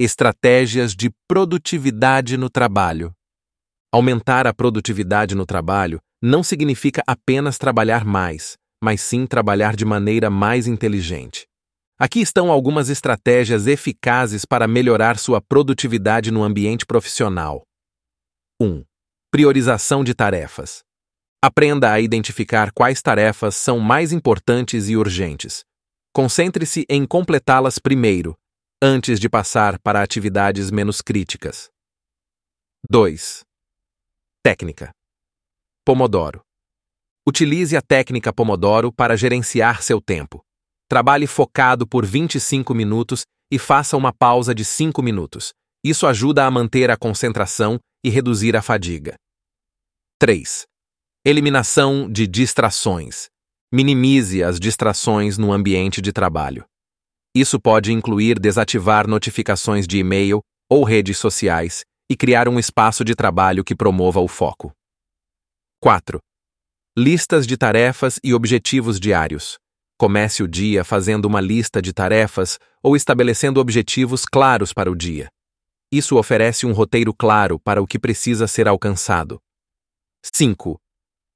Estratégias de produtividade no trabalho. Aumentar a produtividade no trabalho não significa apenas trabalhar mais, mas sim trabalhar de maneira mais inteligente. Aqui estão algumas estratégias eficazes para melhorar sua produtividade no ambiente profissional. 1. Priorização de tarefas. Aprenda a identificar quais tarefas são mais importantes e urgentes. Concentre-se em completá-las primeiro, antes de passar para atividades menos críticas. 2. Técnica. Pomodoro. Utilize a técnica Pomodoro para gerenciar seu tempo. Trabalhe focado por 25 minutos e faça uma pausa de 5 minutos. Isso ajuda a manter a concentração e reduzir a fadiga. 3. Eliminação de distrações. Minimize as distrações no ambiente de trabalho. Isso pode incluir desativar notificações de e-mail ou redes sociais e criar um espaço de trabalho que promova o foco. 4. Listas de tarefas e objetivos diários. Comece o dia fazendo uma lista de tarefas ou estabelecendo objetivos claros para o dia. Isso oferece um roteiro claro para o que precisa ser alcançado. 5.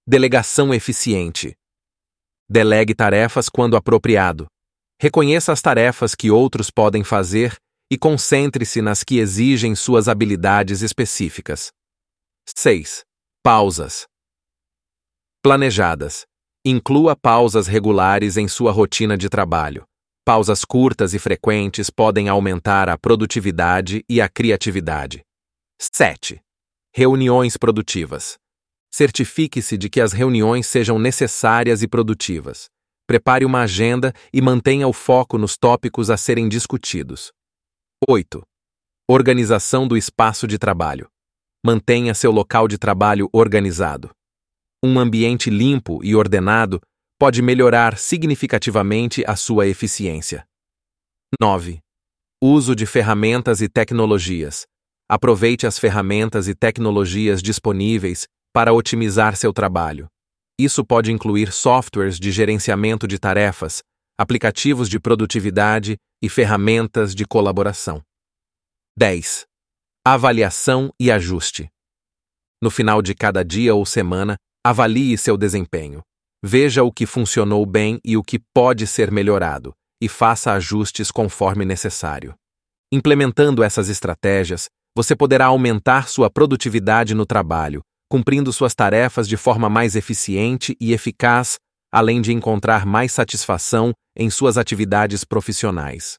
Delegação eficiente. Delegue tarefas quando apropriado. Reconheça as tarefas que outros podem fazer e concentre-se nas que exigem suas habilidades específicas. 6. Pausas. Planejadas. Inclua pausas regulares em sua rotina de trabalho. Pausas curtas e frequentes podem aumentar a produtividade e a criatividade. 7. Reuniões produtivas. Certifique-se de que as reuniões sejam necessárias e produtivas. Prepare uma agenda e mantenha o foco nos tópicos a serem discutidos. 8. Organização do espaço de trabalho. Mantenha seu local de trabalho organizado. Um ambiente limpo e ordenado pode melhorar significativamente a sua eficiência. 9. Uso de ferramentas e tecnologias. Aproveite as ferramentas e tecnologias disponíveis para otimizar seu trabalho. Isso pode incluir softwares de gerenciamento de tarefas, aplicativos de produtividade e ferramentas de colaboração. 10. Avaliação e ajuste. No final de cada dia ou semana, Avalie seu desempenho. Veja o que funcionou bem e o que pode ser melhorado, e faça ajustes conforme necessário. Implementando essas estratégias, você poderá aumentar sua produtividade no trabalho, cumprindo suas tarefas de forma mais eficiente e eficaz, além de encontrar mais satisfação em suas atividades profissionais.